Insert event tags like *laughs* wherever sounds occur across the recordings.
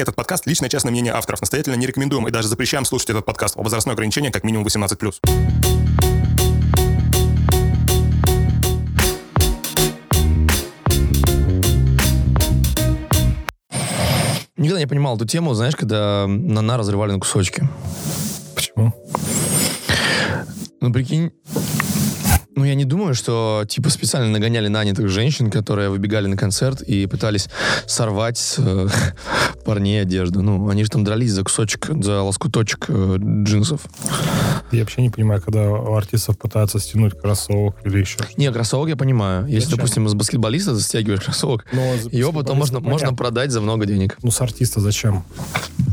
Этот подкаст – личное частное мнение авторов. Настоятельно не рекомендуем и даже запрещаем слушать этот подкаст. Возрастное ограничение как минимум 18+. Никогда не понимал эту тему, знаешь, когда Нана разрывали на кусочки. Почему? Ну, прикинь, ну, я не думаю, что, типа, специально нагоняли нанятых женщин, которые выбегали на концерт и пытались сорвать с э, *laughs* парней одежду. Ну, они же там дрались за кусочек, за лоскуточек э, джинсов. Я вообще не понимаю, когда у артистов пытаются стянуть кроссовок или еще что-то. Не, кроссовок я понимаю. Если, Зачем? допустим, с баскетболиста ты стягиваешь кроссовок, Но его потом можно, можно продать за много денег. Ну, с артиста зачем?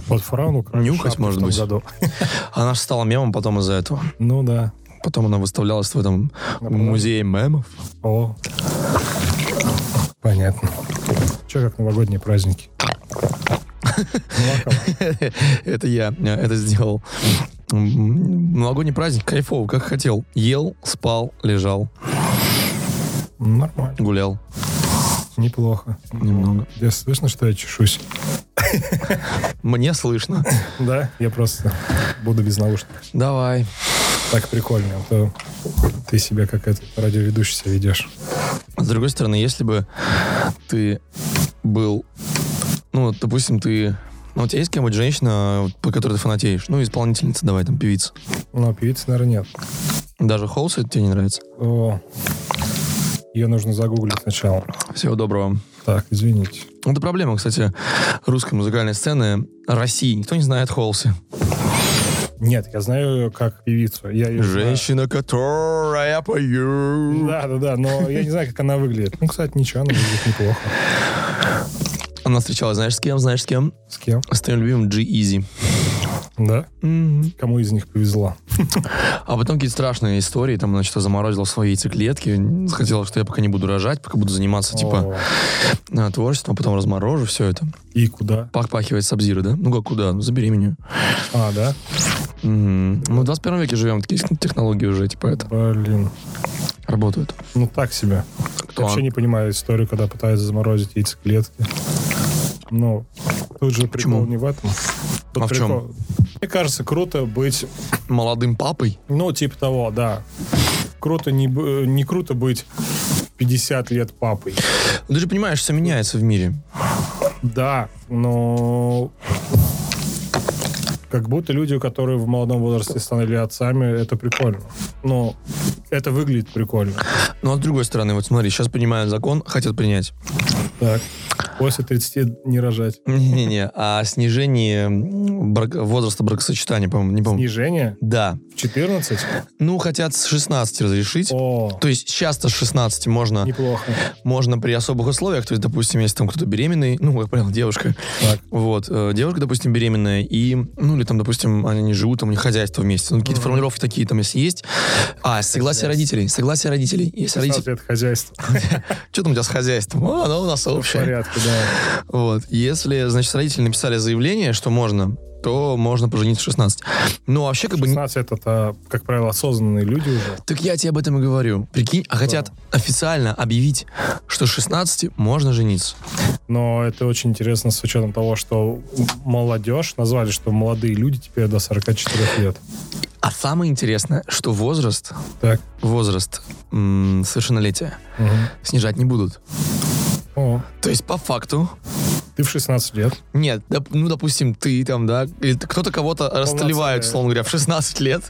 Вот Фрауну украли Нюхать, может быть. году. *laughs* Она же стала мемом потом из-за этого. Ну да. Потом она выставлялась в этом музее мемов. О. Понятно. Че, как новогодние праздники? *laughs* Это я э, это сделал. Новогодний праздник, кайфово, как хотел. Ел, спал, лежал, Нормально. гулял. Неплохо. Немного. Я слышно, что я чешусь? Мне слышно. Да, я просто буду без наушников. Давай. Так прикольно, а то ты себя как этот радиоведущий себя ведешь. С другой стороны, если бы ты был, ну, допустим, ты... Ну, у тебя есть кем-нибудь женщина, по которой ты фанатеешь? Ну, исполнительница, давай, там, певица. Но певицы, наверное, нет. Даже Холс это тебе не нравится? О, ее нужно загуглить сначала. Всего доброго. Так, извините. Это проблема, кстати, русской музыкальной сцены России. Никто не знает Холси. Нет, я знаю ее как певицу. Я знаю. Женщина, которая пою. Да, да, да, но я не знаю, как она выглядит. Ну, кстати, ничего, она выглядит неплохо. Она встречалась, знаешь, с кем? Знаешь, с кем? С кем? С твоим любимым G-Easy. Да? Кому из них повезло? А потом какие-то страшные истории. Там, значит, заморозила свои яйцеклетки. Хотела, что я пока не буду рожать, пока буду заниматься, типа, э, творчеством, а потом разморожу все это. И куда? Пах-пахивает Сабзира, да? Ну как куда? Ну, забеременю. А, да? Мы в 21 веке живем, такие технологии уже, типа, это, Блин. работают. Ну, так себе. Кто? Вообще не понимаю историю, когда пытаются заморозить яйцеклетки. Ну, тут же прикол Почему? не в этом. Тут А в чем? Мне кажется, круто быть, Молодым папой? ну, типа того, да. Круто не, б- не круто быть 50 лет папой. Ну, ты же понимаешь, все меняется в мире. Да, но как будто люди, которые в молодом возрасте стали отцами, это прикольно. Но это выглядит прикольно. Ну, а с другой стороны, вот смотри, сейчас принимают закон, хотят принять. Так. После 30 не рожать. Не-не-не, о снижении м, брак- возраста бракосочетания, по-моему, не помню. Снижение Да. в 14? Ну, хотят с 16 разрешить. О, То есть сейчас-то с 16 можно, неплохо. можно при особых условиях, то есть, допустим, если там кто-то беременный, ну, как правило, девушка, Так. вот, э, девушка, допустим, беременная, и, ну, или там, допустим, они не живут, там у них хозяйство вместе, ну, какие-то формулировки такие там, если есть. А, согласие родителей, согласие родителей. Если 16 родители... лет хозяйства. *laughs* Что там у тебя с хозяйством? А, оно у нас В общее. порядке, да. Вот. Если, значит, родители написали заявление, что можно, то можно пожениться в 16. Ну, вообще, как бы... не- 16 это, а, как правило, осознанные люди уже. Так я тебе об этом и говорю. Прикинь, а хотят официально объявить, что с 16 можно жениться. Но это очень интересно с учетом того, что молодежь, назвали, что молодые люди теперь до 44 лет. А самое интересное, что возраст, Так. возраст м, совершеннолетия Мгм. снижать не будут. О, То есть, по факту, ты в 16 лет. нет, доп- ну, допустим, ты там, да, или кто-то кого-то расстреляет, условно говоря, в 16 лет,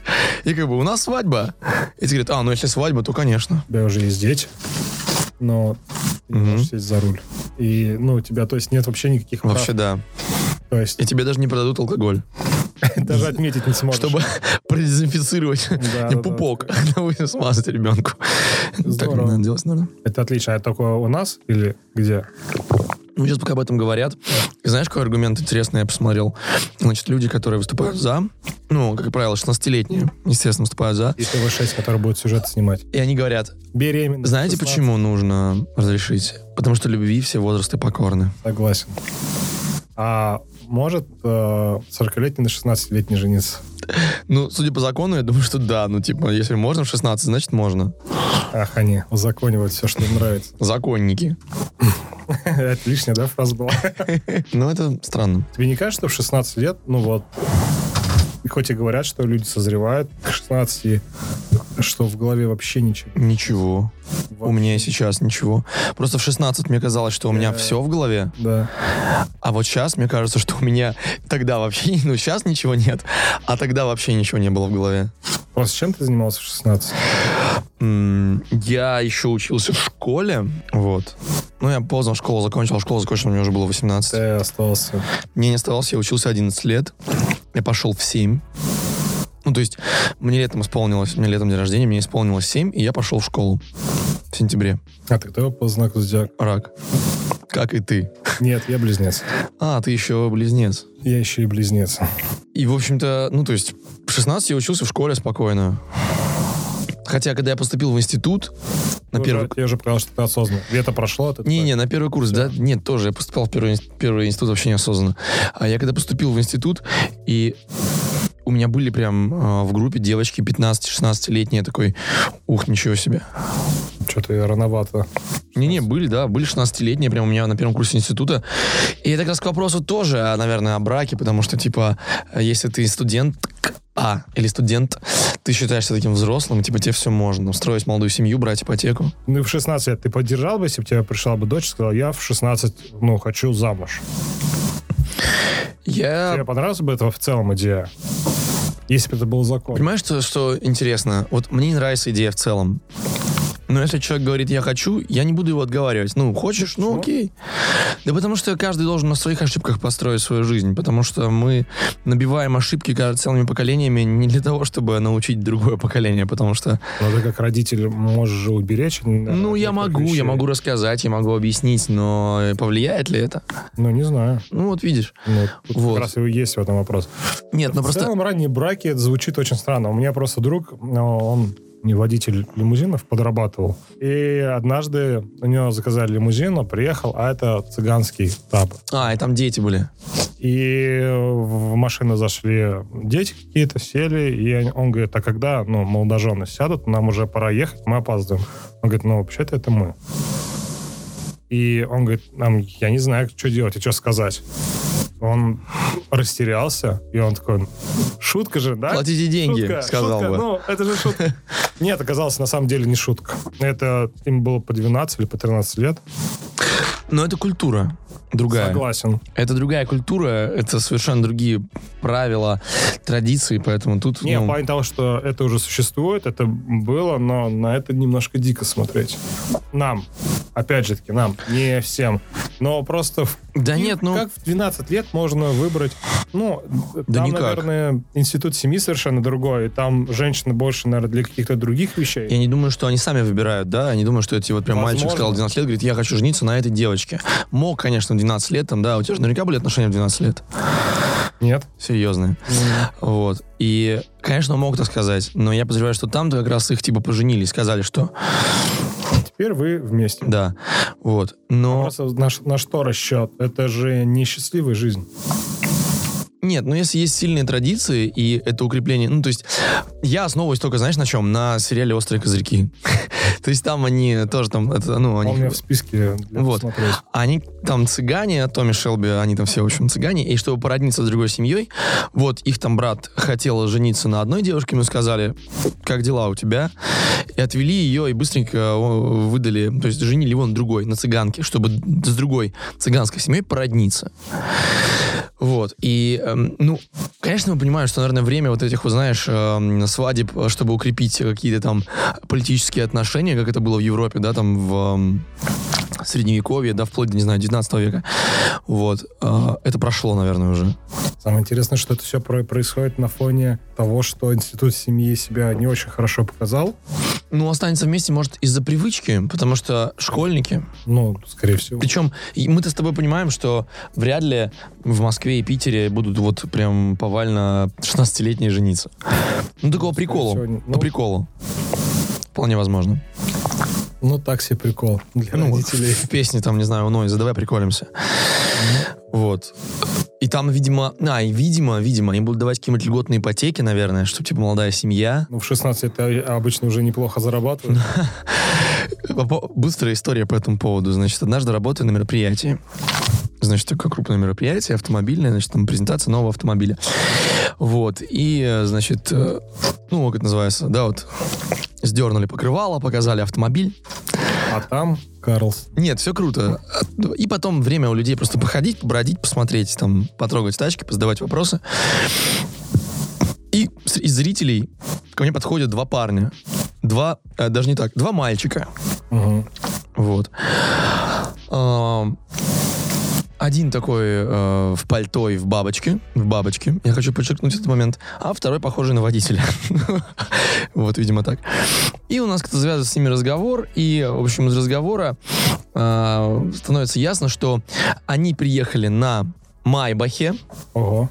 и как бы у нас свадьба. И ты говорят, а, ну если свадьба, то конечно. У тебя уже есть дети, но ты Мгм. можешь сесть за руль. И, ну, у тебя, то есть, нет вообще никаких прав. Вообще, да. То есть, И тебе даже не продадут алкоголь. Даже отметить не сможешь. Чтобы продезинфицировать *laughs* Да, да, пупок, *laughs* вы смазать ребенку. Так Здорово. надо делать, наверное. Это отлично. А только у нас или где? Ну, сейчас пока об этом говорят. И знаешь, какой аргумент интересный я посмотрел? Значит, люди, которые выступают за, ну, как правило, 16-летние, естественно, выступают за, И ТВ-6, который будет сюжет снимать. и они говорят, Беременна. знаете, 16. почему нужно разрешить? Потому что любви все возрасты покорны. Согласен. А может э, 40-летний на 16-летний жениться? Ну, судя по закону, я думаю, что да. Ну, типа, если можно в 16, значит можно. Ах, они узаконивают все, что им нравится. Законники. *laughs* Это лишняя, да, фраза была? *laughs* Ну, это странно. Тебе не кажется, что в 16 лет, ну вот, и хоть и говорят, что люди созревают к 16, что в голове вообще ничего. Ничего. У меня и сейчас ничего. Просто в 16 мне казалось, что у меня Да. все в голове, Да. а вот сейчас мне кажется, что у меня тогда вообще, ну сейчас ничего нет, а тогда вообще ничего не было в голове. Просто чем ты занимался в 16? М, Я еще учился в школе, вот. Ну, я поздно школу закончил, школу закончил, мне уже было 18. Ты остался. Мне не оставалось, я учился 11 лет. Я пошел в 7. Ну, то есть, мне летом исполнилось, мне летом день рождения, мне исполнилось 7, и я пошел в школу в сентябре. А ты кто по знаку зодиака? Рак. Как и ты. Нет, я близнец. А, ты еще близнец. Я еще и близнец. И, в общем-то, ну, то есть, в 16 я учился в школе спокойно. Хотя, когда я поступил в институт, на Уже- первый... Я уже показал, что ты осознанно. Лето прошло, а ты Не-не, на первый курс, да? Нет, тоже. Я поступал в первый, первый институт вообще неосознанно. А я когда поступил в институт, и у меня были прям э, в группе девочки 15-16-летние, я такой, ух, ничего себе. Что-то рановато. Не-не, были, да, были 16-летние прям у меня на первом курсе института. И это как раз к вопросу тоже, а, наверное, о браке, потому что, типа, если ты студент, а, или студент, ты считаешься таким взрослым, типа, тебе все можно. Устроить молодую семью, брать ипотеку. Ну и в 16 лет ты поддержал бы, если бы тебе пришла бы дочь и сказала, я в 16, ну, хочу замуж. Я Тебе понравилась бы это в целом идея? Если бы это был закон. Понимаешь, что, что интересно? Вот мне не нравится идея в целом. Но если человек говорит, я хочу, я не буду его отговаривать. Ну, хочешь, ну окей. Да потому что каждый должен на своих ошибках построить свою жизнь. Потому что мы набиваем ошибки целыми поколениями не для того, чтобы научить другое поколение. Потому что, Но ты как родитель можешь же уберечь. наверное, ну, я могу, я вещей. могу рассказать, я могу объяснить, но повлияет ли это? Ну, не знаю. Ну, вот видишь. Ну, Вот. как раз и есть в этом вопрос. Нет, ну в просто... целом, ранние браки, это звучит очень странно. У меня просто друг, ну, он не водитель лимузинов, подрабатывал. И однажды у него заказали лимузин, он приехал, а это цыганский табор. А, и там дети были. И в машину зашли дети какие-то, сели, и он говорит, а когда, ну, молодожены сядут, нам уже пора ехать, мы опаздываем. Он говорит, ну, вообще-то это мы. И он говорит, нам, я не знаю, что делать и что сказать. Он растерялся, и он такой, шутка же, да? Платите деньги, Шутка, сказал шутка, бы. Ну, это же шутка. *laughs* Нет, оказалось, на самом деле не шутка. Это им было по 12 или по 13 лет. Но это культура другая. Согласен. Это другая культура, это совершенно другие правила, традиции, поэтому тут... Не, ну, в плане того, что это уже существует, это было, но на это немножко дико смотреть. Нам. Опять же таки, нам. Не всем. Но просто... в- Да и нет, ну- Как в 12 лет можно выбрать... Ну, Да там, никак. наверное, институт семьи совершенно другой. Там женщины больше, наверное, для каких-то других вещей. Я не думаю, что они сами выбирают, да? Я не думаю, что эти вот прям мальчик Возможно. сказал в 12 лет, говорит, я хочу жениться на этой девочке. Мог, конечно, в 12 лет, там, да, у тебя же наверняка были отношения в 12 лет. Нет? Серьезные. Вот. И, конечно, мог так сказать, но я подозреваю, что там-то как раз их типа поженили, сказали, что Теперь вы вместе. да. Вот. Но... Просто на, на что расчет? Это же не счастливая жизнь. Нет, ну если есть сильные традиции и это укрепление, ну то есть я основываюсь только, знаешь, на чем? На сериале «Острые козырьки». *laughs* То есть там они тоже там, это, ну, Он у они, меня в списке Вот. посмотреть. они там цыгане, Томми Шелби, они там все, в общем, цыгане, и чтобы породниться с другой семьей, вот их там брат хотел жениться на одной девушке, ему сказали, как дела у тебя? И отвели ее и быстренько о, выдали, то есть женили его на другой, на цыганке, чтобы с другой цыганской семьей породниться. Вот. И, эм, ну, конечно, мы понимаем, что, наверное, время вот этих, вот, знаешь, эм, свадеб, э, чтобы укрепить какие-то там политические отношения, как это было в Европе, да, там в эм, Средневековье, да, вплоть до, не знаю, 19 века. Вот. Э, это прошло, наверное, уже. Самое интересное, что это все происходит на фоне того, что институт семьи себя не очень хорошо показал. Ну, останется вместе, может, из-за привычки, потому что школьники. Ну, скорее всего. Причем мы-то с тобой понимаем, что вряд ли в Москве и Питере будут вот прям повально 16-летние жениться. Ну, такого прикола. всего, По ну- приколу. Вполне возможно. Ну, так себе прикол для Ну, родителей. в песне там, не знаю, у Нойза, давай приколимся. Вот. И там, видимо, а, и видимо, видимо, им будут давать какие-нибудь льготные ипотеки, наверное, чтобы, типа, молодая семья. Ну, в 16 это обычно уже неплохо зарабатывают. *laughs* быстрая история по этому поводу. Значит, однажды работаю на мероприятии. Значит, такое крупное мероприятие, автомобильное, значит, там презентация нового автомобиля. Вот. И, э, значит, э, ну, как это называется, да, вот, сдернули покрывало, показали автомобиль. А там Карлс. Нет, все круто. И потом время у людей просто походить, побродить, посмотреть, там, потрогать тачки, позадавать вопросы. И из зрителей ко мне подходят два парня. Два, э, даже не так, два мальчика. Мгм. Вот. Один такой э, в пальто и в бабочке. В бабочке. Я хочу подчеркнуть этот момент. А второй похожий на водителя. *laughs* Вот, видимо, так. И у нас как-то завязывается с ними разговор. И, в общем, из разговора э, становится ясно, что они приехали на Майбахе. Ого.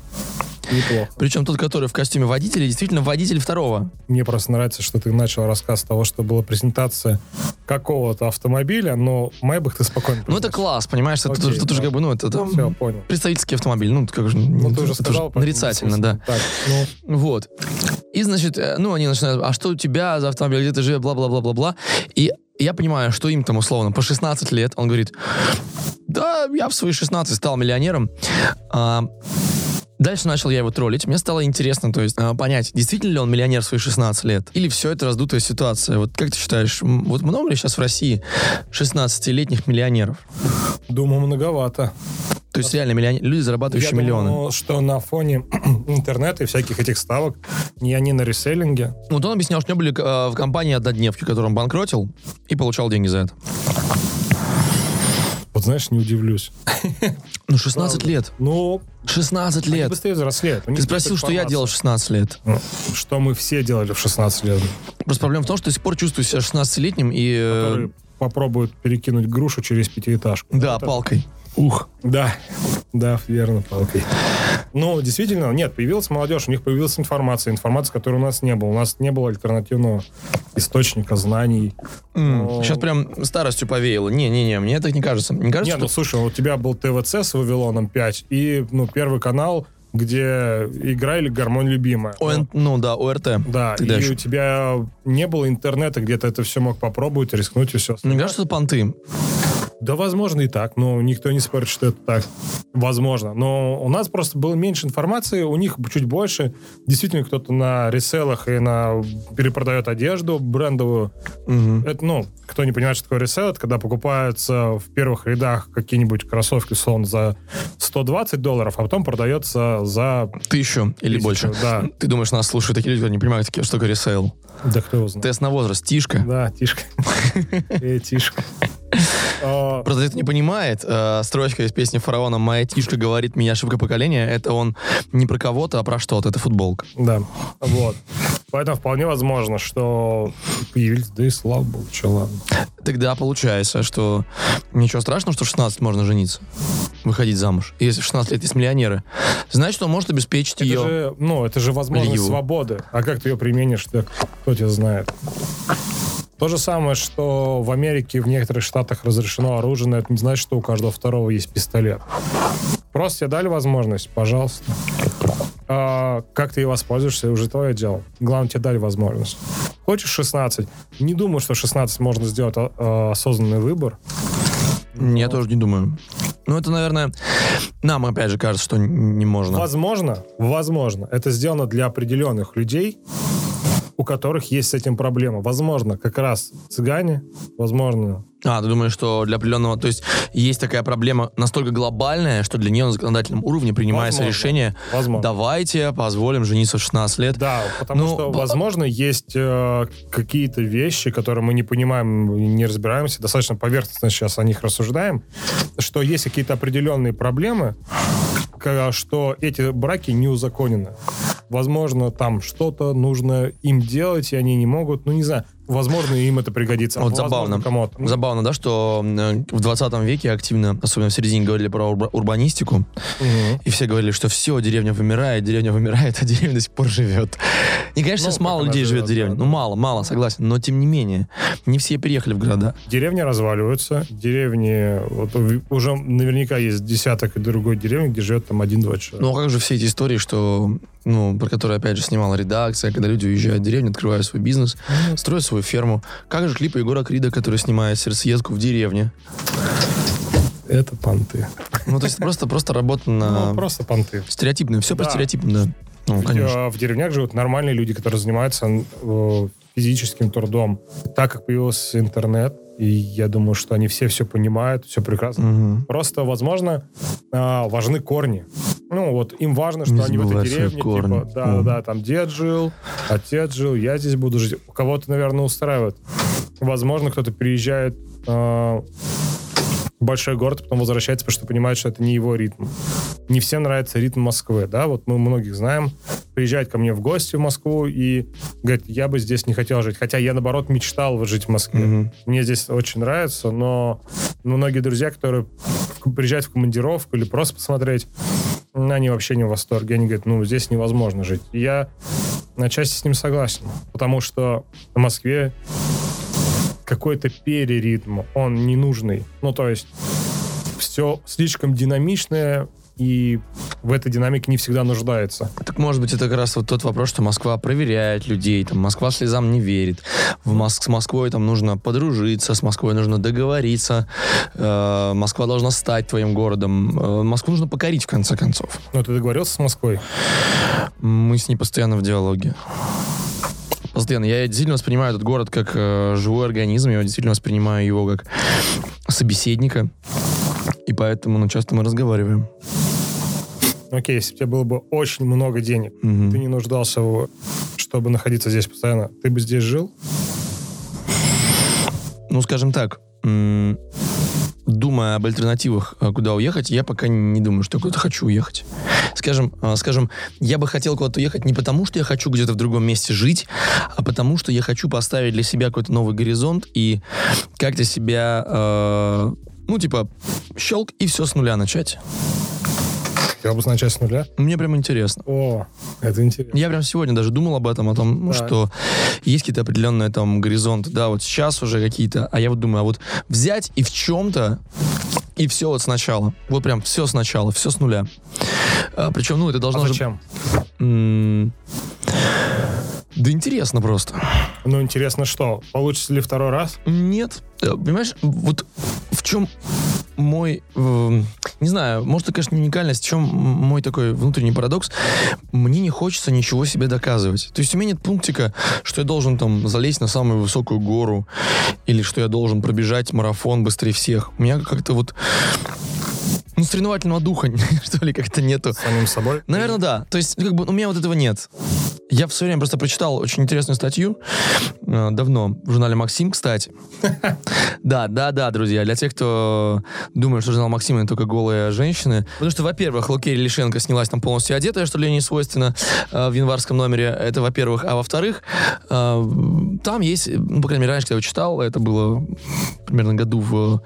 Неплохо. Причем тот, который в костюме водителя, действительно водитель второго. Мне просто нравится, что ты начал рассказ того, что была презентация какого-то автомобиля, но Майбах ты спокойно Ну, это класс, понимаешь? Окей, тут уже да. как бы, ну, это там... Все, понял. Представительский автомобиль, ну, как же... Ну, ты уже это сказал. нарицательно, да. Так, ну, Вот. И, значит, э, ну, они начинают, а что у тебя за автомобиль, где ты живешь, бла-бла-бла-бла-бла. И я понимаю, что им там условно по 16 лет. Он говорит, да, я в свои 16 стал миллионером. А, Дальше начал я его троллить. Мне стало интересно, то есть, а, понять, действительно ли он миллионер в свои 16 лет? Или все это раздутая ситуация? Вот как ты считаешь, вот много ли сейчас в России 16-летних миллионеров? думаю, многовато. То есть реально миллионер, люди, зарабатывающие Я миллионы. думаю, что на фоне *clears throat* интернета и всяких этих ставок не они на реселлинге. Вот он объяснял, что у него были э, в компании однодневки, которую он банкротил и получал деньги за это. Вот знаешь, не удивлюсь. *laughs* Ну, 16 Правда. лет. Ну, 16 они лет. быстрее взрослеют. Ты спросил, что я делал в 16 лет. Ну, Что мы все делали в 16 лет. Просто проблема в том, что до сих пор чувствую себя 16-летним и... э, Которые попробуют перекинуть грушу через пятиэтажку. да, Это- палкой. Ух. Да, да, верно, палкой. Ну, действительно, нет, появилась молодежь, у них появилась информация, информация, которой у нас не было. У нас не было альтернативного источника знаний. Ну, Сейчас прям старостью повеяло. Не-не-не, мне так не кажется. Не кажется, Нет, ну что... слушай, у тебя был ТВЦ с Вавилоном 5 и, ну, первый канал, где играли гармонь любимая. ОН, ну да, ОРТ. Да, Ты и дальше. у тебя не было интернета, где ты это все мог попробовать, рискнуть и все. Мне кажется, это понты. Да, возможно, и так, но никто не спорит, что это так. Возможно. Но у нас просто было меньше информации, у них чуть больше. Действительно, кто-то на реселах и на перепродает одежду брендовую. Мгм. Это, ну, кто не понимает, что такое ресел, это когда покупаются в первых рядах какие-нибудь кроссовки, условно, за 120 долларов, а потом продается за... Тысячу или Тысячу, больше. да. Ты думаешь, нас слушают такие люди, которые не понимают, что такое ресейл? Да кто его знает. Тест на возраст, тишка. Да, Тишка. *laughs* Эй, Тишка. А, Просто кто не понимает, э, строчка из песни фараона «Моя тишка говорит меня ошибка поколения» это он не про кого-то, а про что-то, это футболка. Да, вот. Поэтому вполне возможно, что появились, да и слава богу, что ладно. Тогда получается, что ничего страшного, что в 16 можно жениться, выходить замуж. И Если в 16 лет есть миллионеры, значит, он может обеспечить Это ее... же, ну, это же возможность Лью. свободы. А как ты ее применишь, так кто тебя знает. То же самое, что в Америке, в некоторых штатах разрешено оружие, но это не значит, что у каждого второго есть пистолет. Просто тебе дали возможность, пожалуйста. А, как ты ей воспользуешься, уже твое дело. Главное, тебе дали возможность. Хочешь 16? Не думаю, что 16 можно сделать а, а, осознанный выбор. Я тоже не думаю. Ну, это, наверное, нам, опять же, кажется, что не можно. Возможно, возможно, это сделано для определенных людей, у которых есть с этим проблема. Возможно, как раз цыгане, возможно, А, ты думаешь, что для определенного... То есть есть такая проблема настолько глобальная, что для нее на законодательном уровне принимается Возможно. решение возможно. давайте позволим жениться в 16 лет. Да, потому Ну, что, возможно, есть э, какие-то вещи, которые мы не понимаем, не разбираемся, достаточно поверхностно сейчас о них рассуждаем, что есть какие-то определенные проблемы, что эти браки не узаконены. Возможно, там что-то нужно им делать, и они не могут, ну, не знаю, возможно, им это пригодится. Вот забавно. Забавно, да, что э, в 20 веке активно, особенно в середине, говорили про урба- урбанистику, и все говорили, что все, деревня вымирает, деревня вымирает, а деревня до сих пор живет. И, конечно, Ну, сейчас мало людей живет в деревне. да, Ну, мало, мало, согласен. Но, тем не менее, не все переехали в города. Деревни разваливаются, деревни, вот уже наверняка есть десяток и другой деревни, где живет там один-два человека. Ну, а как же все эти истории, что, ну, про которые, опять же, снимала редакция, когда люди уезжают в деревню, открывают свой бизнес, строят свою ферму. Как же клип Егора Крида, который снимает сердцеедку в деревне? Это понты. Ну, то есть просто, просто работа на... Ну, просто понты. Стереотипно. Все по Да. стереотипам, да. Ну, конечно. В, в деревнях живут нормальные люди, которые занимаются э, физическим трудом. Так как появился интернет, и я думаю, что они все все понимают, все прекрасно. Мгм. Просто, возможно, а, важны корни. Ну, вот им важно, что Не они в этой деревне, корни. типа, да, Мгм. да, там дед жил, отец жил, я здесь буду жить. Кого-то, наверное, устраивает. Возможно, кто-то приезжает а, в большой город, потом возвращается, потому что понимает, что это не его ритм. Не всем нравится ритм Москвы, да, вот мы многих знаем, приезжает ко мне в гости в Москву и говорит, я бы здесь не хотел жить. Хотя я, наоборот, мечтал жить в Москве. Мгм. Мне здесь очень нравится, но многие друзья, которые приезжают в командировку или просто посмотреть, они вообще не в восторге. Они говорят, ну, здесь невозможно жить. И я на части с ним согласен, потому что в Москве какой-то переритм, он ненужный. Ну, то есть все слишком динамичное, и в этой динамике не всегда нуждается. Так может быть это как раз вот тот вопрос, что Москва проверяет людей, там Москва слезам не верит. В Моск- с Москвой там нужно подружиться, с Москвой нужно договориться, э, Москва должна стать твоим городом, э, Москву нужно покорить в конце концов. Ну, ты договорился с Москвой? Мы с ней постоянно в диалоге. Постоянно. Я действительно воспринимаю этот город как э, живой организм, я действительно воспринимаю его как собеседника. И поэтому ну, часто мы разговариваем. Окей, если у тебя было бы очень много денег, Мгм. ты не нуждался, в, чтобы находиться здесь постоянно, ты бы здесь жил? Ну, скажем так, думая об альтернативах, э, куда уехать, я пока не думаю, что я куда-то хочу уехать. Скажем, э, скажем, я бы хотел куда-то уехать не потому, что я хочу где-то в другом месте жить, а потому, что я хочу поставить для себя какой-то новый горизонт и как-то себя, э, ну, типа, щелк и все с нуля начать. Хотел бы начать с нуля? Мне прям интересно. О, это интересно. Я прям сегодня даже думал об этом, о том, Так. что есть какие-то определенные там горизонты, да, вот сейчас уже какие-то, а я вот думаю, а вот взять и в чем-то и все вот сначала. Вот прям все сначала, все с нуля. А, причем, ну, это должно А же... зачем? Да интересно просто. Ну, интересно, что? Получится ли второй раз? Нет. Э, Понимаешь, вот в чем мой, э, не знаю, может, это, конечно, не уникальность, в чем мой такой внутренний парадокс, мне не хочется ничего себе доказывать. То есть у меня нет пунктика, что я должен там залезть на самую высокую гору, или что я должен пробежать марафон быстрее всех. У меня как-то вот ну, соревновательного духа, *laughs* что ли, как-то нету. Самим собой? Наверное, да. То есть, как бы, у меня вот этого нет. Я в свое время просто прочитал очень интересную статью э, давно в журнале «Максим», кстати. *laughs* Да, да, да, друзья. Для тех, кто думает, что журнал «Максим» — это только голые женщины. Потому что, во-первых, Лукерия Лишенко снялась там полностью одетая, что ли, не свойственно э, в январском номере. Это, во-первых. А во-вторых, э, там есть, ну, по крайней мере, раньше, когда я его читал, это было примерно году в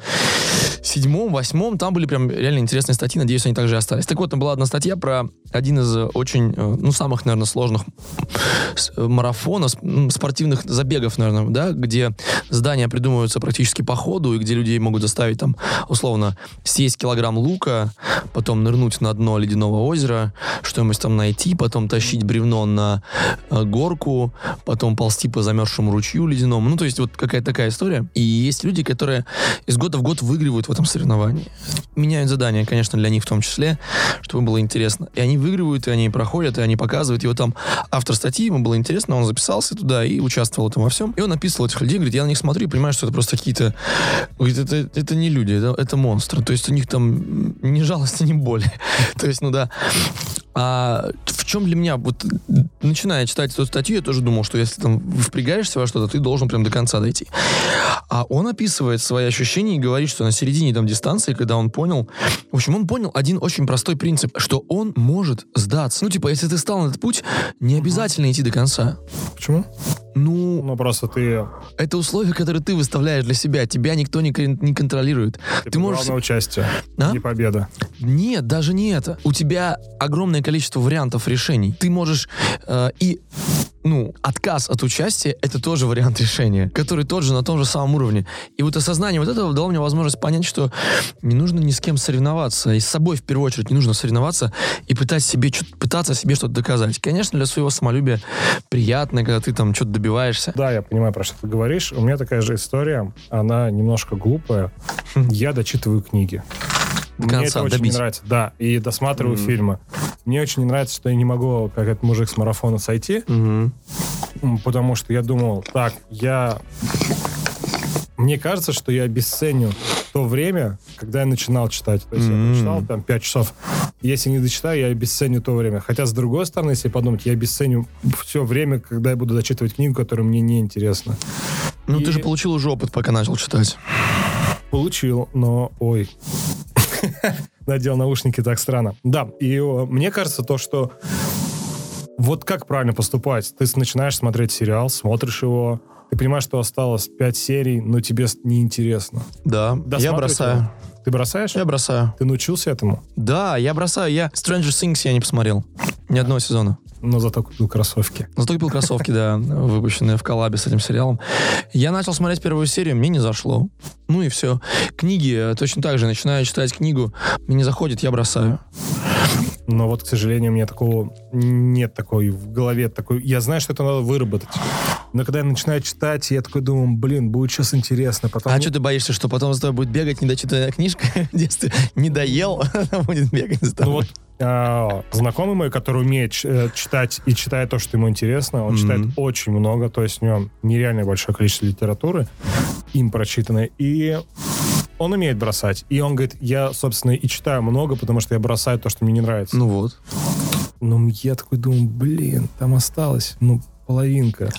седьмом, восьмом, там были прям реально интересные статьи, надеюсь, они также и остались. Так вот, там была одна статья про один из э, очень, э, ну, самых, наверное, сложных э, марафонов, спортивных забегов, наверное, да, где здания придумываются практически по ходу, и где людей могут заставить там, условно, съесть килограмм лука, потом нырнуть на дно ледяного озера, что-нибудь там найти, потом тащить бревно на горку, потом ползти по замерзшему ручью ледяному. Ну, то есть вот какая-то такая история. И есть люди, которые из года в год выигрывают в этом соревновании. Меняют задания, конечно, для них в том числе, чтобы было интересно. И они выигрывают, и они проходят, и они показывают. Вот там автор статьи, ему было интересно, он записался туда и участвовал этом во всем. И он описывал этих людей, говорит, я на них смотрю и понимаю, что это просто какие-то... Говорит, это, это не люди, это, это монстры. То есть у них там ни жалости, ни боли. *laughs* То есть, ну да. А в чем для меня, вот начиная читать эту статью, я тоже думал, что если там впрягаешься во что-то, ты должен прям до конца дойти. А он описывает свои ощущения и говорит, что на середине там дистанции, когда он понял, в общем, он понял один очень простой принцип, что он может сдаться. Ну, типа, если ты стал на этот путь, не обязательно идти до конца. Почему? Ну, Ну, просто ты... это условия, которые ты выставляешь для себя. Тебя никто не, кон- не контролирует. типа, Ты можешь... Главное участие, А? не победа. Нет, даже не это. У тебя огромное количество вариантов решений. Ты можешь э, и ну, отказ от участия — это тоже вариант решения, который тот же на том же самом уровне. И вот осознание вот этого дало мне возможность понять, что не нужно ни с кем соревноваться, и с собой в первую очередь не нужно соревноваться и пытаться себе, пытаться себе что-то доказать. Конечно, для своего самолюбия приятно, когда ты там что-то добиваешься. Да, я понимаю, про что ты говоришь. У меня такая же история. Она немножко глупая. Я дочитываю книги. До Мне конца это очень добить. не нравится. Да, и досматриваю Мгм. фильмы. Мне очень не нравится, что я не могу, как этот мужик с марафона, сойти, м, потому что я думал, так, я... Мне кажется, что я обесценю то время, когда я начинал читать. То есть Мгм. я прочитал там 5 часов. Если не дочитаю, я обесценю то время. Хотя, с другой стороны, если подумать, я обесценю все время, когда я буду дочитывать книгу, которая мне не интересна. Ну, И- ты же получил уже опыт, пока начал читать. Получил, но ой. *laughs* Надел наушники так странно. Да, и о, мне кажется то, что вот как правильно поступать? Ты начинаешь смотреть сериал, смотришь его, ты понимаешь, что осталось 5 серий, но тебе неинтересно. Да, я бросаю. его? Ты бросаешь? Я бросаю. Ты научился этому? Да, я бросаю. Я Stranger Things я не посмотрел. Ни одного сезона. Но зато купил кроссовки. Зато купил кроссовки, да, выпущенные в коллабе с этим сериалом. Я начал смотреть первую серию, мне не зашло. Ну и все. Книги э, точно так же. Начинаю читать книгу, мне не заходит, я бросаю. Но вот, к сожалению, у меня такого нет такой в голове такой. Я знаю, что это надо выработать. Но когда я начинаю читать, я такой думаю, блин, будет сейчас интересно. Потом... А что ты боишься, что потом за тобой будет бегать недочитанная книжка *laughs* в детстве? Не доел, *laughs* она будет бегать за Ну тобой. вот а, знакомый мой, который умеет э, читать и читает то, что ему интересно, он Мгм. читает очень много, то есть у него нереальное большое количество литературы, им прочитанной, и он умеет бросать. И он говорит, я, собственно, и читаю много, потому что я бросаю то, что мне не нравится. Ну вот. Но я такой думаю, блин, там осталось, ну, половинка.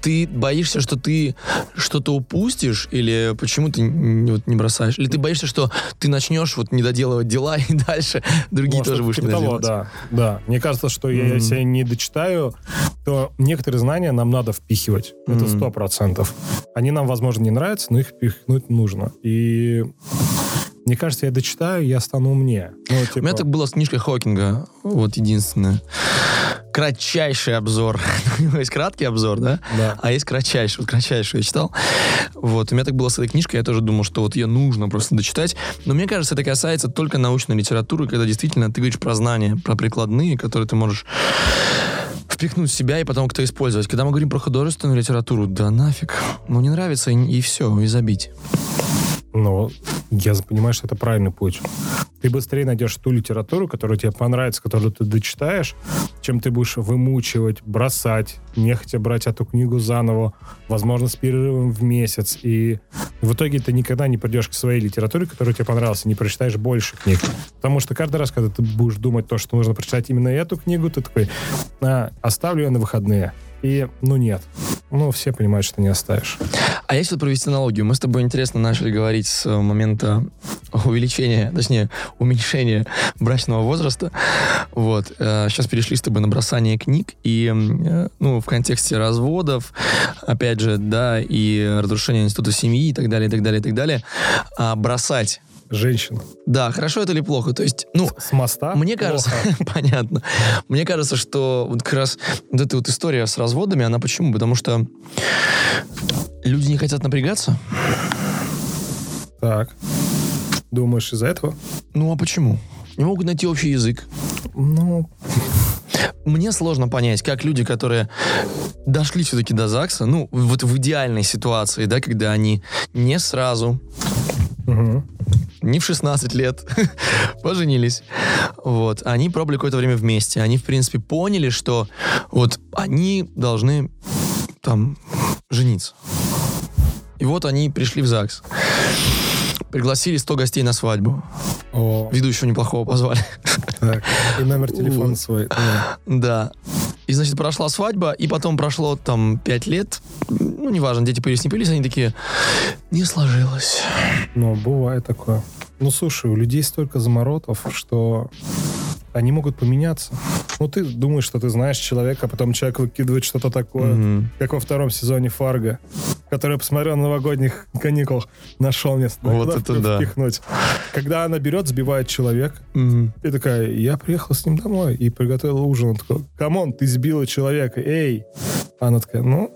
Ты боишься, что ты что-то упустишь, или почему ты н- вот не бросаешь? Или ты боишься, что ты начнешь вот не доделывать дела, и дальше другие Может, тоже это будешь типа не того, да, да. Мне кажется, что я, Мгм. если я не дочитаю, то некоторые знания нам надо впихивать. Это Мгм. сто процентов. Они нам, возможно, не нравятся, но их впихнуть нужно. И мне кажется, я дочитаю, я стану умнее. Ну, У типа, меня так было с книжкой Хокинга, вот единственное. Кратчайший обзор. *laughs* У него есть краткий обзор, да? да. А есть кратчайший. Вот кратчайший я читал. Вот. У меня так было с этой книжкой. Я тоже думал, что вот ее нужно просто дочитать. Но мне кажется, это касается только научной литературы, когда действительно ты говоришь про знания, про прикладные, которые ты можешь впихнуть в себя и потом кто использовать. Когда мы говорим про художественную литературу, да нафиг. Ну, не нравится, и, и все, и забить. Но я понимаю, что это правильный путь. Ты быстрее найдешь ту литературу, которая тебе понравится, которую ты дочитаешь, чем ты будешь вымучивать, бросать, нехотя брать эту книгу заново, возможно, с перерывом в месяц. И в итоге ты никогда не придешь к своей литературе, которая тебе понравилась, и не прочитаешь больше книг. Потому что каждый раз, когда ты будешь думать то, что нужно прочитать именно эту книгу, ты такой, а, оставлю ее на выходные. И, ну, нет. Ну, все понимают, что не оставишь. А если провести аналогию, мы с тобой интересно начали говорить с э, момента увеличения, точнее, уменьшения брачного возраста. Вот. Сейчас перешли с тобой на бросание книг. И, э, ну, в контексте разводов, опять же, да, и разрушения института семьи и так далее, и так далее, и так далее. А бросать. Женщин. Да, хорошо это или плохо? То есть, ну, С моста? мне кажется, *laughs* понятно. Мне кажется, что вот как раз вот эта вот история с разводами, она почему? Потому что люди не хотят напрягаться. Так. Думаешь, из-за этого? Ну а почему? Не могут найти общий язык. Ну, Мне сложно понять, как люди, которые дошли все-таки до ЗАГСа, ну, вот в идеальной ситуации, да, когда они не сразу, мгм. Не в 16 лет *laughs* поженились, вот, они пробовали какое-то время вместе, они, в принципе, поняли, что вот они должны там жениться. И вот они пришли в ЗАГС. Пригласили 100 гостей на свадьбу. О, Ведущего неплохого позвали. так. И номер телефона *laughs* свой. Да. И, значит, прошла свадьба, и потом прошло там пять лет. Ну, неважно, дети появились, не появились, они такие, не сложилось. Ну, бывает такое. Ну, слушай, у людей столько заморочек, что они могут поменяться. Ну, ты думаешь, что ты знаешь человека, а потом человек выкидывает что-то такое, Мгм. как во втором сезоне «Фарго», который я посмотрел на новогодних каникулах, нашел место. Вот куда это да. впихнуть. Когда она берет, сбивает человека, Мгм. и такая, я приехала с ним домой и приготовила ужин. Он такой, come on, ты сбила человека, эй, Она такая, ну,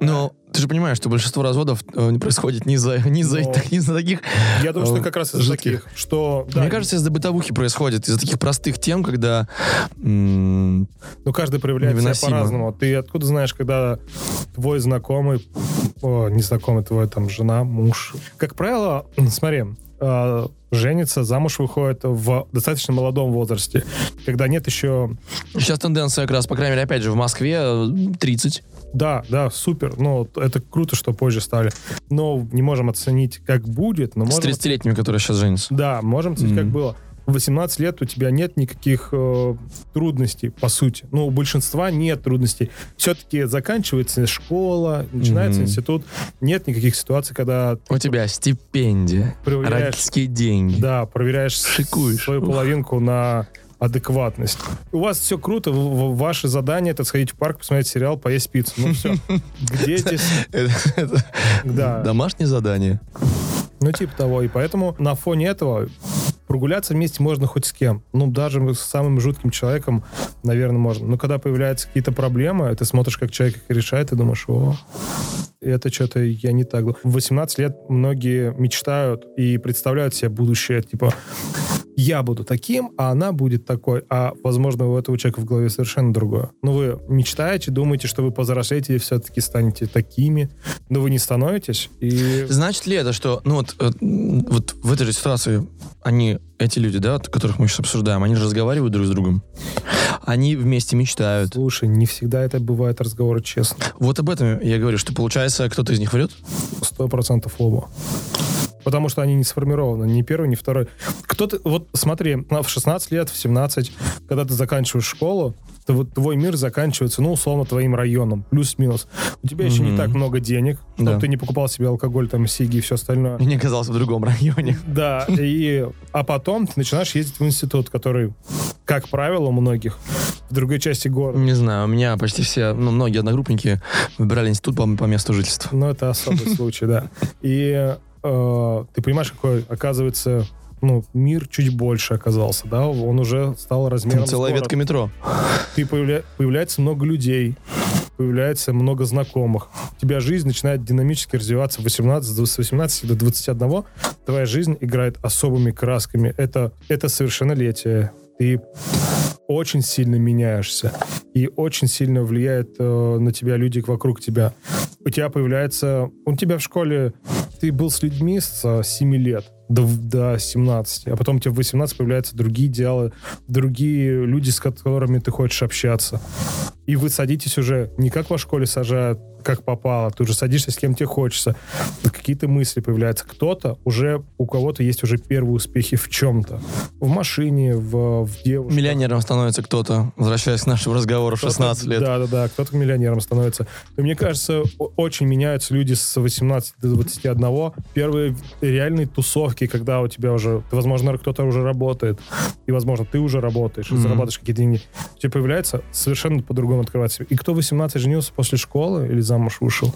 Но ты же понимаешь, что большинство разводов э, не происходит не за, не за, Но- не за таких... я думаю, что э, как раз из-за таких, что... да, Мне кажется, из-за бытовухи происходит, из-за таких простых тем, когда... Ну, каждый проявляет себя по-разному. Ты откуда знаешь, когда твой знакомый, о, незнакомый твой, там, жена, муж. Как правило, *clears throat* смотри, э, женится, замуж выходит в достаточно молодом возрасте, когда нет еще... Сейчас тенденция как раз, по крайней мере, опять же, в Москве э, 30. Да, да, супер. Ну, это круто, что позже стали. Но не можем оценить, как будет, но С можем... 30-летними, которые сейчас женятся. Да, можем оценить, как Мгм. было. В 18 лет у тебя нет никаких э, трудностей, по сути. Ну, у большинства нет трудностей. Все-таки заканчивается школа, начинается Мгм. институт. Нет никаких ситуаций, когда У тебя стипендия, проверяешь, родительские деньги. да, проверяешь Шикуешь. свою Ух. половинку на адекватность. У вас все круто, ваше задание это сходить в парк, посмотреть сериал, поесть пиццу. Ну все. *laughs* Где эти... Да. Домашнее задание. Ну, типа того. И поэтому на фоне этого прогуляться вместе можно хоть с кем. Ну, даже с самым жутким человеком, наверное, можно. Но когда появляются какие-то проблемы, ты смотришь, как человек их решает, и думаешь, о, это что-то я не так. В 18 лет многие мечтают и представляют себе будущее, типа, я буду таким, а она будет такой. А, возможно, у этого человека в голове совершенно другое. Ну, вы мечтаете, думаете, что вы повзрослеете и все-таки станете такими, но вы не становитесь. И Значит ли это, что, ну вот, э, м, вот в этой же ситуации они, эти люди, да, вот, которых мы сейчас обсуждаем, они же разговаривают друг с другом. Они вместе мечтают. Слушай, не всегда это бывает разговоры честно. Вот об этом я говорю, что получается, кто-то из них врет? Сто процентов оба. Потому что они не сформированы, ни первый, ни второй. Кто-то, вот смотри, на- в 16 лет, в 17, когда ты заканчиваешь школу, вот твой мир заканчивается, ну, условно, твоим районом, плюс-минус. У тебя еще не так много денег, чтобы Да. ты не покупал себе алкоголь, там, сиги и все остальное. Мне казалось в другом районе. *laughs* Да, и, а потом ты начинаешь ездить в институт, который, как правило, у многих в другой части города. Не знаю, у меня почти все, ну, многие одногруппники выбирали институт по, по месту жительства. Ну, это особый случай, да. И э, ты понимаешь, какой, оказывается, ну, мир чуть больше оказался, да, он уже стал размером Там целая ветка метро. Ты появля- появляется много людей, появляется много знакомых. У тебя жизнь начинает динамически развиваться 18, с 18 до 21. Твоя жизнь играет особыми красками. Это, это совершеннолетие. Ты очень сильно меняешься. И очень сильно влияет э, на тебя люди вокруг тебя. У тебя появляется... У тебя в школе... Ты был с людьми с э, 7 лет до, до 17, а потом у тебя в 18 появляются другие идеалы, другие люди, с которыми ты хочешь общаться. И вы садитесь уже не как во школе сажают, как попало, ты уже садишься с кем тебе хочется. Какие-то мысли появляются. Кто-то уже, у кого-то есть уже первые успехи в чем-то. В машине, в, в девушке. Миллионером становится кто-то, возвращаясь к нашему разговору в 16 лет. Да, да, да. Кто-то миллионером становится. И мне кажется, очень меняются люди с 18 до 21. Первые реальные тусовки, когда у тебя уже, возможно, кто-то уже работает, и, возможно, ты уже работаешь, и Мгм. зарабатываешь какие-то деньги. У тебя появляется совершенно по-другому открываться. И кто 18 женился после школы или замуж вышел,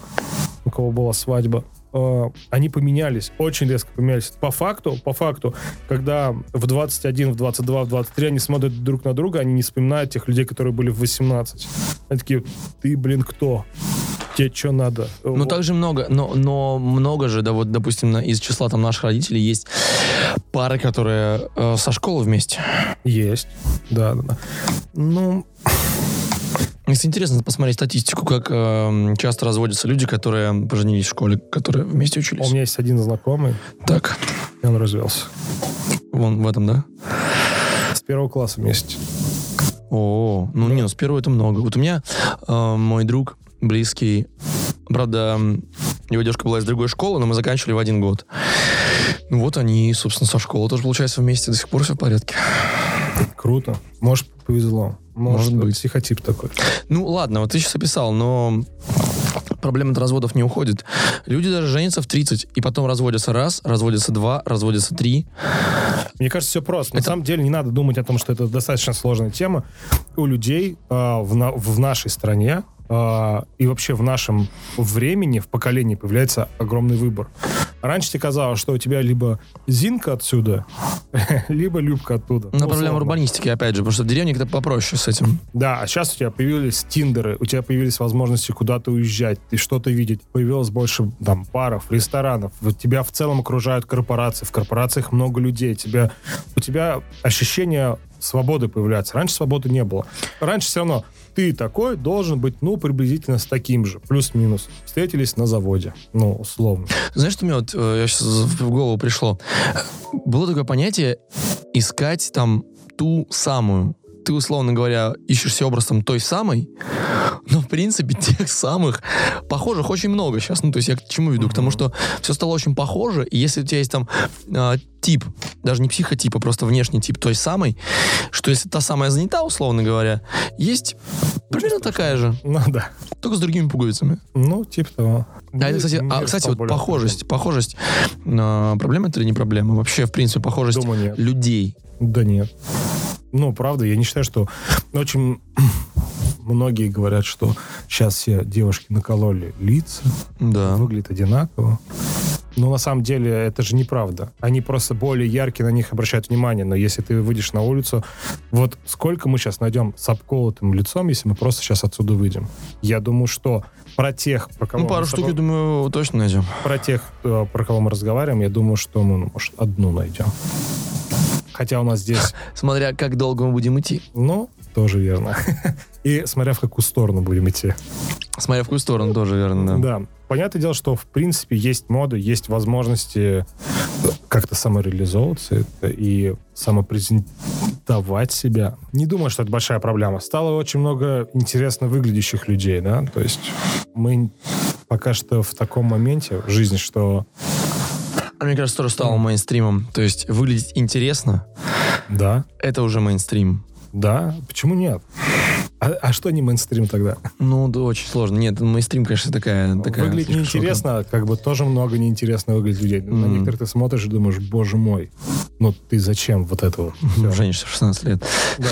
у кого была свадьба, э, они поменялись, очень резко поменялись. По факту, по факту, когда в 21, в 22, в 23 они смотрят друг на друга, они не вспоминают тех людей, которые были в 18. Они такие, ты, блин, кто? Тебе что надо? Ну, также много, но, но много же, да, вот, допустим, из числа там наших родителей есть пары, которые э, со школы вместе. Есть. Да, да, да. Ну, Если интересно посмотреть статистику, как э, часто разводятся люди, которые поженились в школе, которые вместе учились. у меня есть один знакомый, Так, и он развелся. вон в этом, да? С первого класса вместе. О, ну не, ну с первого это много. Вот у меня э, мой друг близкий, правда, его девушка была из другой школы, но мы заканчивали в один год. Ну вот они, собственно, со школы тоже, получается, вместе до сих пор все в порядке. Круто. Может, повезло. Может, Может быть. психотип такой. Ну ладно, вот ты сейчас описал, но проблема от разводов не уходит. Люди даже женятся в 30, и потом разводятся раз, разводятся два, разводятся три. Мне кажется, все просто. На Это- самом деле не надо думать о том, что это достаточно сложная тема. У людей а, в, на- в нашей стране, а, и вообще в нашем времени, в поколении появляется огромный выбор. Раньше тебе казалось, что у тебя либо Зинка отсюда, *laughs* либо Любка оттуда. Но Ну, проблема урбанистики, опять же, потому что в деревне как-то попроще с этим. Да, а сейчас у тебя появились тиндеры, у тебя появились возможности куда-то уезжать, ты что-то видеть. Появилось больше там баров, ресторанов. Тебя в целом окружают корпорации. В корпорациях много людей. Тебя, у тебя ощущение свободы появляется. Раньше свободы не было. Раньше все равно ты такой должен быть, ну, приблизительно с таким же, плюс-минус. Встретились на заводе, ну, условно. Знаешь, что мне вот э, я щас в голову пришло? Было такое понятие искать там ту самую. Ты, условно говоря, ищешь себе образ там той самой, но, в принципе, *laughs* тех самых похожих очень много сейчас. Ну, то есть я к чему веду? К тому, что все стало очень похоже, и если у тебя есть там а, тип, даже не психотип, а просто внешний тип той самой, что если та самая занята, условно говоря, есть примерно такая же, Ну, да. только с другими пуговицами. Ну, типа того. А, это, кстати, а, кстати, вот похожесть, похожесть, а, проблема это или не проблема? Вообще, в принципе, похожесть Думаю, нет. людей. Да нет. Ну, правда, я не считаю, что очень *clears throat* многие говорят, что сейчас все девушки накололи лица, Да. выглядят одинаково. Но на самом деле это же неправда. Они просто более яркие, на них обращают внимание. Но если ты выйдешь на улицу, вот сколько мы сейчас найдем с обколотым лицом, если мы просто сейчас отсюда выйдем? Я думаю, что про тех, про кого Ну, пару штук, я думаю, точно найдем. про тех, э, про кого мы разговариваем, я думаю, что мы, ну, может, одну найдем. Хотя у нас здесь, *laughs* Смотря как долго мы будем идти. ну, тоже верно. *laughs* И смотря в какую сторону будем идти. Смотря в какую сторону, тоже верно, да. Да. Понятное дело, что в принципе есть моды, есть возможности как-то самореализовываться и самопрезентовать себя. Не думаю, что это большая проблема. Стало очень много интересно выглядящих людей, да, то есть мы пока что в таком моменте в жизни, что А мне кажется, тоже стало мейнстримом. То есть выглядеть интересно, *laughs* да, это уже мейнстрим. да, почему нет? А, а что не мейнстрим тогда? *laughs* Ну, да, очень сложно. Нет, мейнстрим, конечно, такая... такая Выглядит неинтересно, как бы тоже много неинтересно выглядит людей. На Мгм. некоторых ты смотришь и думаешь, боже мой, ну ты зачем вот это вот? всё?» *laughs* Женщина в 16 лет. Да.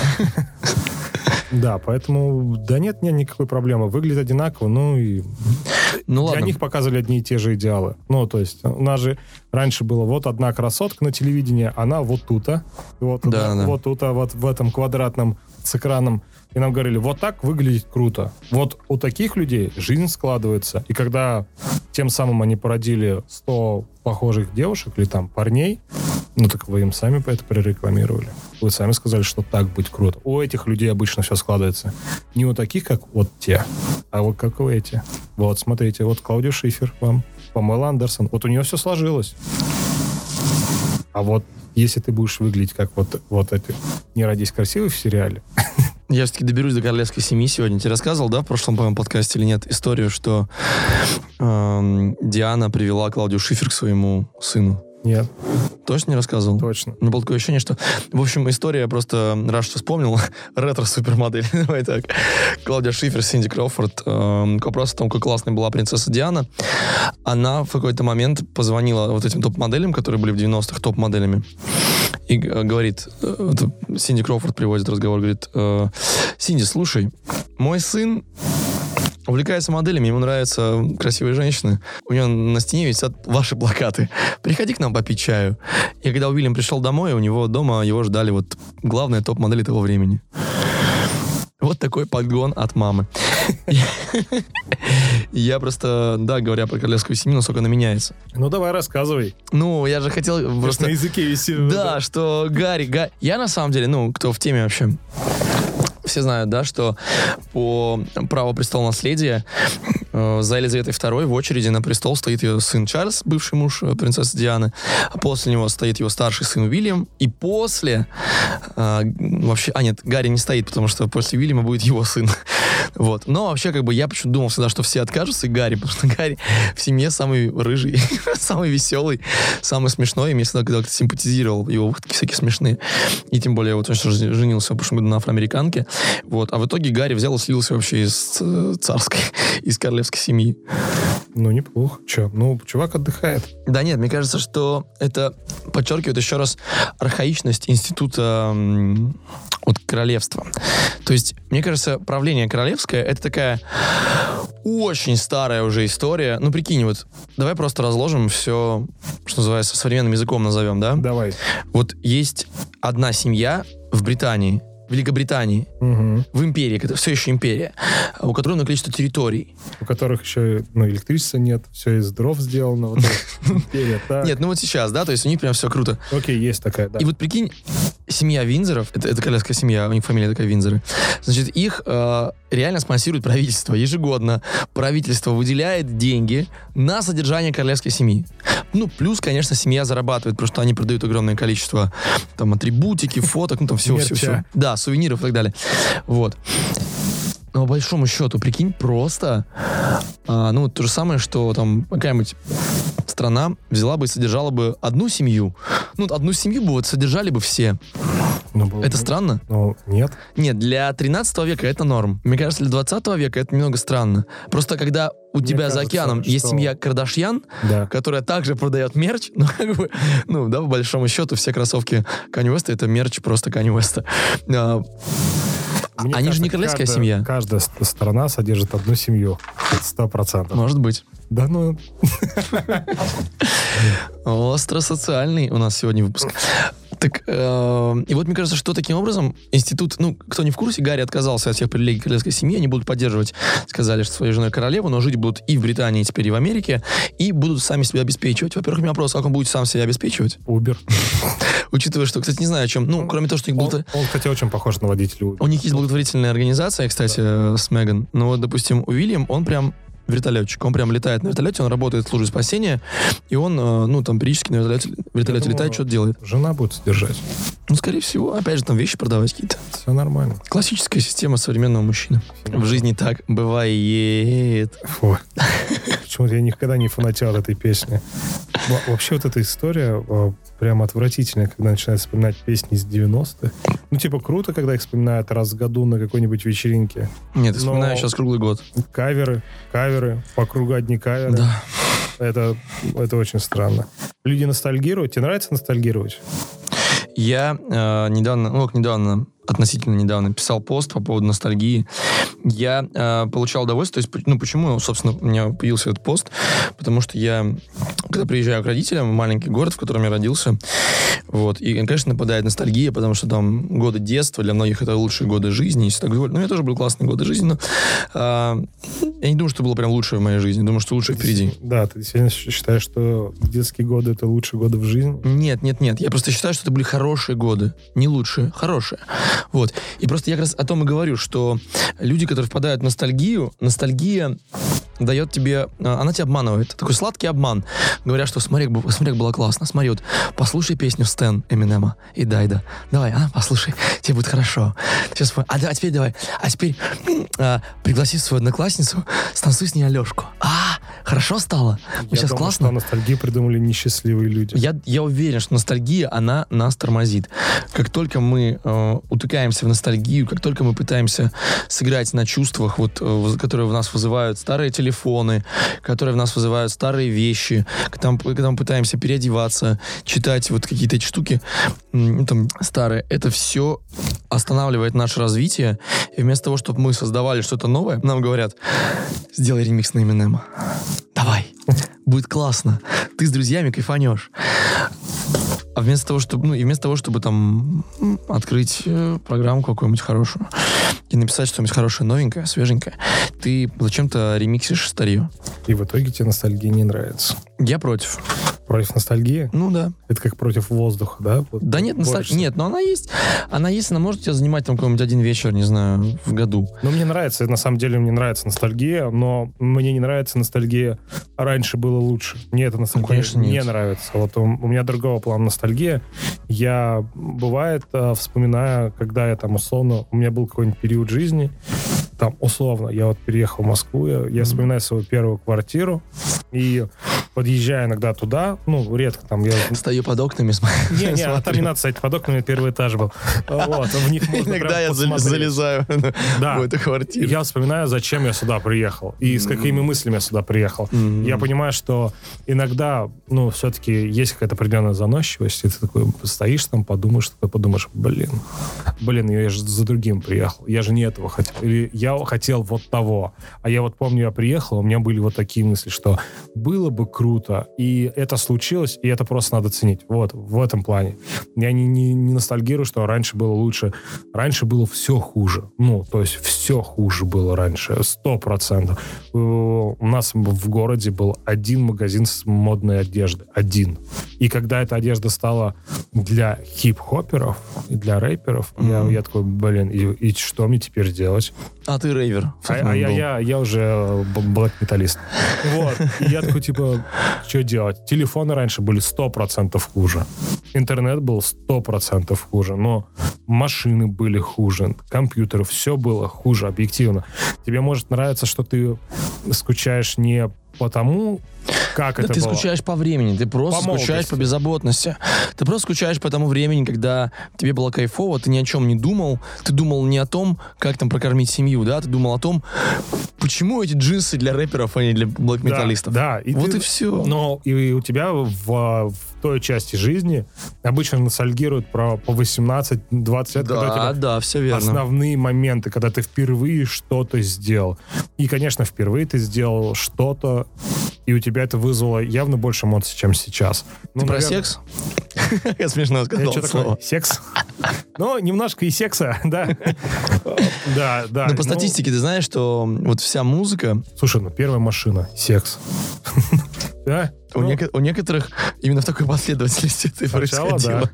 Да, поэтому, да нет, нет никакой проблемы. Выглядит одинаково, ну и Ну для ладно. них показывали одни и те же идеалы. Ну, то есть у нас же раньше было вот одна красотка на телевидении, она вот тут, а, вот, Да, она да. вот тут, а вот в этом квадратном с экраном. И нам говорили, вот так выглядит круто. Вот у таких людей жизнь складывается. И когда тем самым они породили 100 похожих девушек или там парней, ну так вы им сами это прорекламировали. Вы сами сказали, что так быть круто. У этих людей обычно все складывается. Не у таких, как вот те, а вот как у эти. Вот, смотрите, вот Клаудия Шифер вам, Памела Андерсон. Вот у нее все сложилось. А вот если ты будешь выглядеть как вот, вот эти «Не родись красивой» в сериале, *laughs* Я все-таки доберусь до королевской семьи сегодня. Тебе рассказывал, да, в прошлом, по-моему, подкасте или нет, историю, что эм, Диана привела Клаудию Шифер к своему сыну. нет, Точно не рассказывал? точно. У меня было такое ощущение, что... В общем, история, просто раз что вспомнил. *laughs* Ретро-супермодель, *laughs* давай так. Клаудия Шифер, Синди Кроуфорд. Эм, к вопросу о том, как классная была принцесса Диана. Она в какой-то момент позвонила вот этим топ-моделям, которые были в 90-х топ-моделями. И говорит, э, Синди Кроуфорд приводит разговор, говорит, э, Синди, слушай, мой сын увлекается моделями, ему нравятся красивые женщины. У него на стене висят ваши плакаты. Приходи к нам попить чаю. И когда Уильям пришел домой, у него дома его ждали вот главные топ-модели того времени. Вот такой подгон от мамы. Я просто, да, говоря про королевскую семью, насколько она меняется. Ну давай рассказывай. Ну, я же хотел Просто на языке висит. Да, что Гарри, Га- Я на самом деле, ну, кто в теме вообще, все знают, да, что по праву престола наследия э, за Елизаветой II в очереди на престол стоит ее сын Чарльз, бывший муж э, принцессы Дианы, после него стоит его старший сын Уильям, и после э, вообще, а нет, Гарри не стоит, потому что после Уильяма будет его сын. *laughs* Вот. Но вообще, как бы, я почему-то думал всегда, что все откажутся, и Гарри, потому что Гарри в семье самый рыжий, *laughs* самый веселый, самый смешной, и мне всегда когда симпатизировал его выходки всякие смешные. И тем более, вот он женился в прошлом году на афроамериканке. Вот. А в итоге Гарри взял и слился вообще из э, царской, *laughs* из королевской семьи. Ну, неплохо. Че? Ну, чувак отдыхает. Да нет, мне кажется, что это подчеркивает еще раз архаичность института м, вот королевства. То есть, мне кажется, правление королевское это такая очень старая уже история. Ну, прикинь, вот давай просто разложим все, что называется, современным языком назовем, да? Давай. Вот есть одна семья в Британии, Великобритании, Мгм. в империи, это все еще империя, у которой огромное количество территорий. У которых еще ну, электричества нет, все из дров сделано. Вот *laughs* империя, так. Нет, ну вот сейчас, да, то есть у них прям все круто. Окей, есть такая, да. И вот прикинь, семья Винзоров, это, это королевская семья, у них фамилия такая Винзоры, значит, их э, реально спонсирует правительство. Ежегодно правительство выделяет деньги на содержание королевской семьи. Ну, плюс, конечно, семья зарабатывает, потому что они продают огромное количество там атрибутики, фоток, ну там всего, всего, Мерча. всего. Да, сувениров и так далее. Вот. Но по большому счету, прикинь, просто, а, ну, то же самое, что там какая-нибудь страна взяла бы и содержала бы одну семью. Ну, одну семью бы вот содержали бы все. Ну, было Это странно? Ну, нет. Нет, для 13 века это норм. Мне кажется, для 20 века это немного странно. Просто когда у Мне тебя за кажется, океаном есть что- семья Кардашьян, Да. которая также продает мерч, *laughs* ну, как бы, ну, да, по большому счету, все кроссовки Уэста — это мерч просто Уэста. А, Мне Они же не кажется, королевская каждая- семья. Каждая ст- страна содержит одну семью. Сто процентов. Может быть. Да ну, *laughs* Остро-социальный у нас сегодня выпуск. Так, э, и вот мне кажется, что таким образом институт, ну, кто не в курсе, Гарри отказался от всех привилегий королевской семьи, они будут поддерживать, сказали, что своей женой королеву, но жить будут и в Британии, теперь и в Америке, и будут сами себя обеспечивать. Во-первых, у меня вопрос, как он будет сам себя обеспечивать? Uber. *laughs* Учитывая, что, кстати, не знаю, о чем, ну, кроме того, что у них, Он, он, кстати, очень похож на водителя у них есть благотворительная организация, кстати, э, с Меган, но вот, допустим, у Уильям, он прям вертолетчик, он прям летает на вертолете, он работает в службе спасения, и он, э, ну, там, периодически на вертолете, вертолете думаю, летает, что-то делает. Жена будет содержать. Ну, скорее всего, опять же, там вещи продавать какие-то. Все нормально. Классическая система современного мужчины. В жизни так бывает. Фу. Почему-то я никогда не фанател этой песни. Во- Вообще вот эта история э, прям отвратительная, когда начинают вспоминать песни из 90-х. Ну, типа, круто, когда их вспоминают раз в году на какой-нибудь вечеринке. Нет, я Но- вспоминаю сейчас круглый год. Каверы, каверы, по кругу одни каверы. Да. Это, это очень странно. Люди ностальгируют. Тебе нравится ностальгировать? Я э, недавно, ну, как недавно, относительно недавно писал пост по поводу ностальгии. Я э, получал удовольствие. То есть, ну, почему, собственно, у меня появился этот пост? Потому что я, когда приезжаю к родителям в маленький город, в котором я родился, вот, и, конечно, нападает ностальгия, потому что там годы детства, для многих это лучшие годы жизни, если так говорить. Ну, у меня тоже были классные годы жизни, но а, я не думаю, что было прям лучшее в моей жизни. Думаю, что лучшее впереди. Да, ты действительно считаешь, что детские годы это лучшие годы в жизни? Нет, нет, нет. Я просто считаю, что это были хорошие годы. Не лучшие, хорошие. Вот. И просто я как раз о том и говорю, что люди, которые впадают в ностальгию, ностальгия дает тебе... а, Она тебя обманывает. Такой сладкий обман. Говорят, что смотри, смотри, как было классно. Смотри, вот послушай песню Стэн Эминема и Дайда. Давай, а, послушай, тебе будет хорошо. Сейчас, а, а теперь давай. А теперь а, пригласи свою одноклассницу, станцуй с ней Алешку. А, хорошо стало? Я сейчас думал, классно? что ностальгию придумали несчастливые люди. Я, я уверен, что ностальгия, она нас тормозит. Как только мы э, утыкаемся в ностальгию, как только мы пытаемся сыграть на чувствах, вот, э, которые в нас вызывают старые телефоны, которые в нас вызывают старые вещи, когда мы, когда мы пытаемся переодеваться, читать вот какие-то эти штуки, ну, там, старые, это все останавливает наше развитие. И вместо того, чтобы мы создавали что-то новое, нам говорят, сделай ремикс на Эминема. Давай. Будет классно. Ты с друзьями кайфанешь. А вместо того, чтобы, ну, и вместо того, чтобы там открыть э, программку какую-нибудь хорошую и написать что-нибудь хорошее, новенькое, свеженькое, ты зачем-то ремиксишь старье. И в итоге тебе ностальгия не нравится. Я против. Против ностальгии? Ну да. Это как против воздуха, да? Вот Да нет, носталь- нет, но она есть. Она есть, она может тебя занимать там какой-нибудь один вечер, не знаю, в году. Ну, мне нравится, на самом деле, мне нравится ностальгия, но мне не нравится ностальгия «раньше было лучше». Мне это ностальгия конечно, не нет. нравится. Вот у, у меня другого плана ностальгия. Я, бывает, э, вспоминаю, когда я там условно, у меня был какой-нибудь период жизни, там, условно, я вот переехал в Москву, я, я вспоминаю свою первую квартиру, и подъезжаю иногда туда, ну, редко там я... Стою под окнами, смотрю. *laughs* Не, не, а там не надо стоять под окнами, первый этаж был. Вот, в них можно Иногда я залезаю *laughs* Да. в эту квартиру. Я вспоминаю, зачем я сюда приехал и с какими мыслями я сюда приехал. Я понимаю, что иногда, ну, все-таки есть какая-то определенная заносчивость, и ты такой стоишь там, подумаешь, такой подумаешь, блин, блин, я же за другим приехал, я же не этого хотел, или я хотел вот того. А я вот помню, я приехал, у меня были вот такие мысли, что было бы круто, и это случилось, и это просто надо ценить. Вот, в этом плане. Я не, не, не ностальгирую, что раньше было лучше. Раньше было все хуже. Ну, то есть все хуже было раньше. Сто процентов. Э, У нас в городе был один магазин с модной одеждой. Один. И когда эта одежда стала для хип-хоперов, для рэперов, я, Мгм. я такой, блин, и, и что мне теперь делать? А ты рейвер. А, а я, я, я уже блэк-металлист. Вот. И я такой, типа, что делать? Телефоны раньше были 100% хуже. Интернет был 100% хуже. Но машины были хуже. Компьютеры, все было хуже, объективно. Тебе может нравиться, что ты скучаешь не потому, как Да это ты было. скучаешь по времени, ты просто По скучаешь молодости. по беззаботности. Ты просто скучаешь по тому времени, когда тебе было кайфово, ты ни о чем не думал. Ты думал не о том, как там прокормить семью, да? Ты думал о том, почему эти джинсы для рэперов, а не для блэк-металлистов. Да, да. И вот ты- и все. Но и у тебя в, в той части жизни обычно ностальгируют про по 18-20 лет, когда у тебя да, да, все верно. основные моменты, когда ты впервые что-то сделал. И, конечно, впервые ты сделал что-то, и у тебя это вызвало явно больше эмоций, чем сейчас. Ну, Ты про наверное, секс? *laughs* Я смешно Я сказал что слово. такое? Секс? Ну, немножко и секса, *laughs* да. Да, да. Но по Ну, статистике ты знаешь, что вот вся музыка Слушай, ну первая машина, секс. *laughs* Да? у, Ну, неко- у некоторых именно в такой последовательности это и происходило. да.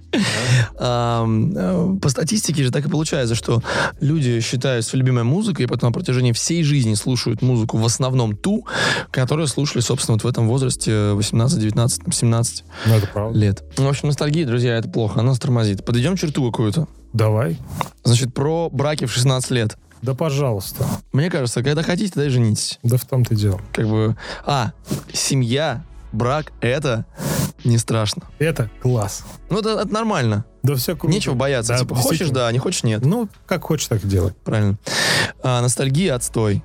Э, По статистике же так и получается, что люди считают свою любимой музыкой, и потом на протяжении всей жизни слушают музыку в основном ту, которую слушали, собственно, вот в этом возрасте 18, 19, там, 17 Ну, это правда. лет. Ну, в общем, ностальгия, друзья, это плохо, она тормозит. Подойдем черту какую-то. Давай. Значит, про браки в 16 лет. Да, пожалуйста. Мне кажется, когда хотите, тогда и женитесь. Да в том-то и дело. Как бы, а, семья, брак, это не страшно. Это класс. Ну, это, это нормально. Да все круто. Нечего бояться. Да, типа, хочешь, да, не хочешь, нет. Ну, как хочешь, так и делай. Правильно. А, ностальгия, отстой.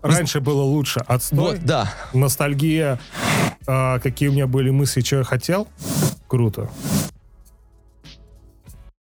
Раньше было лучше. Отстой. Вот, да. Ностальгия. а, какие у меня были мысли, что я хотел. Круто.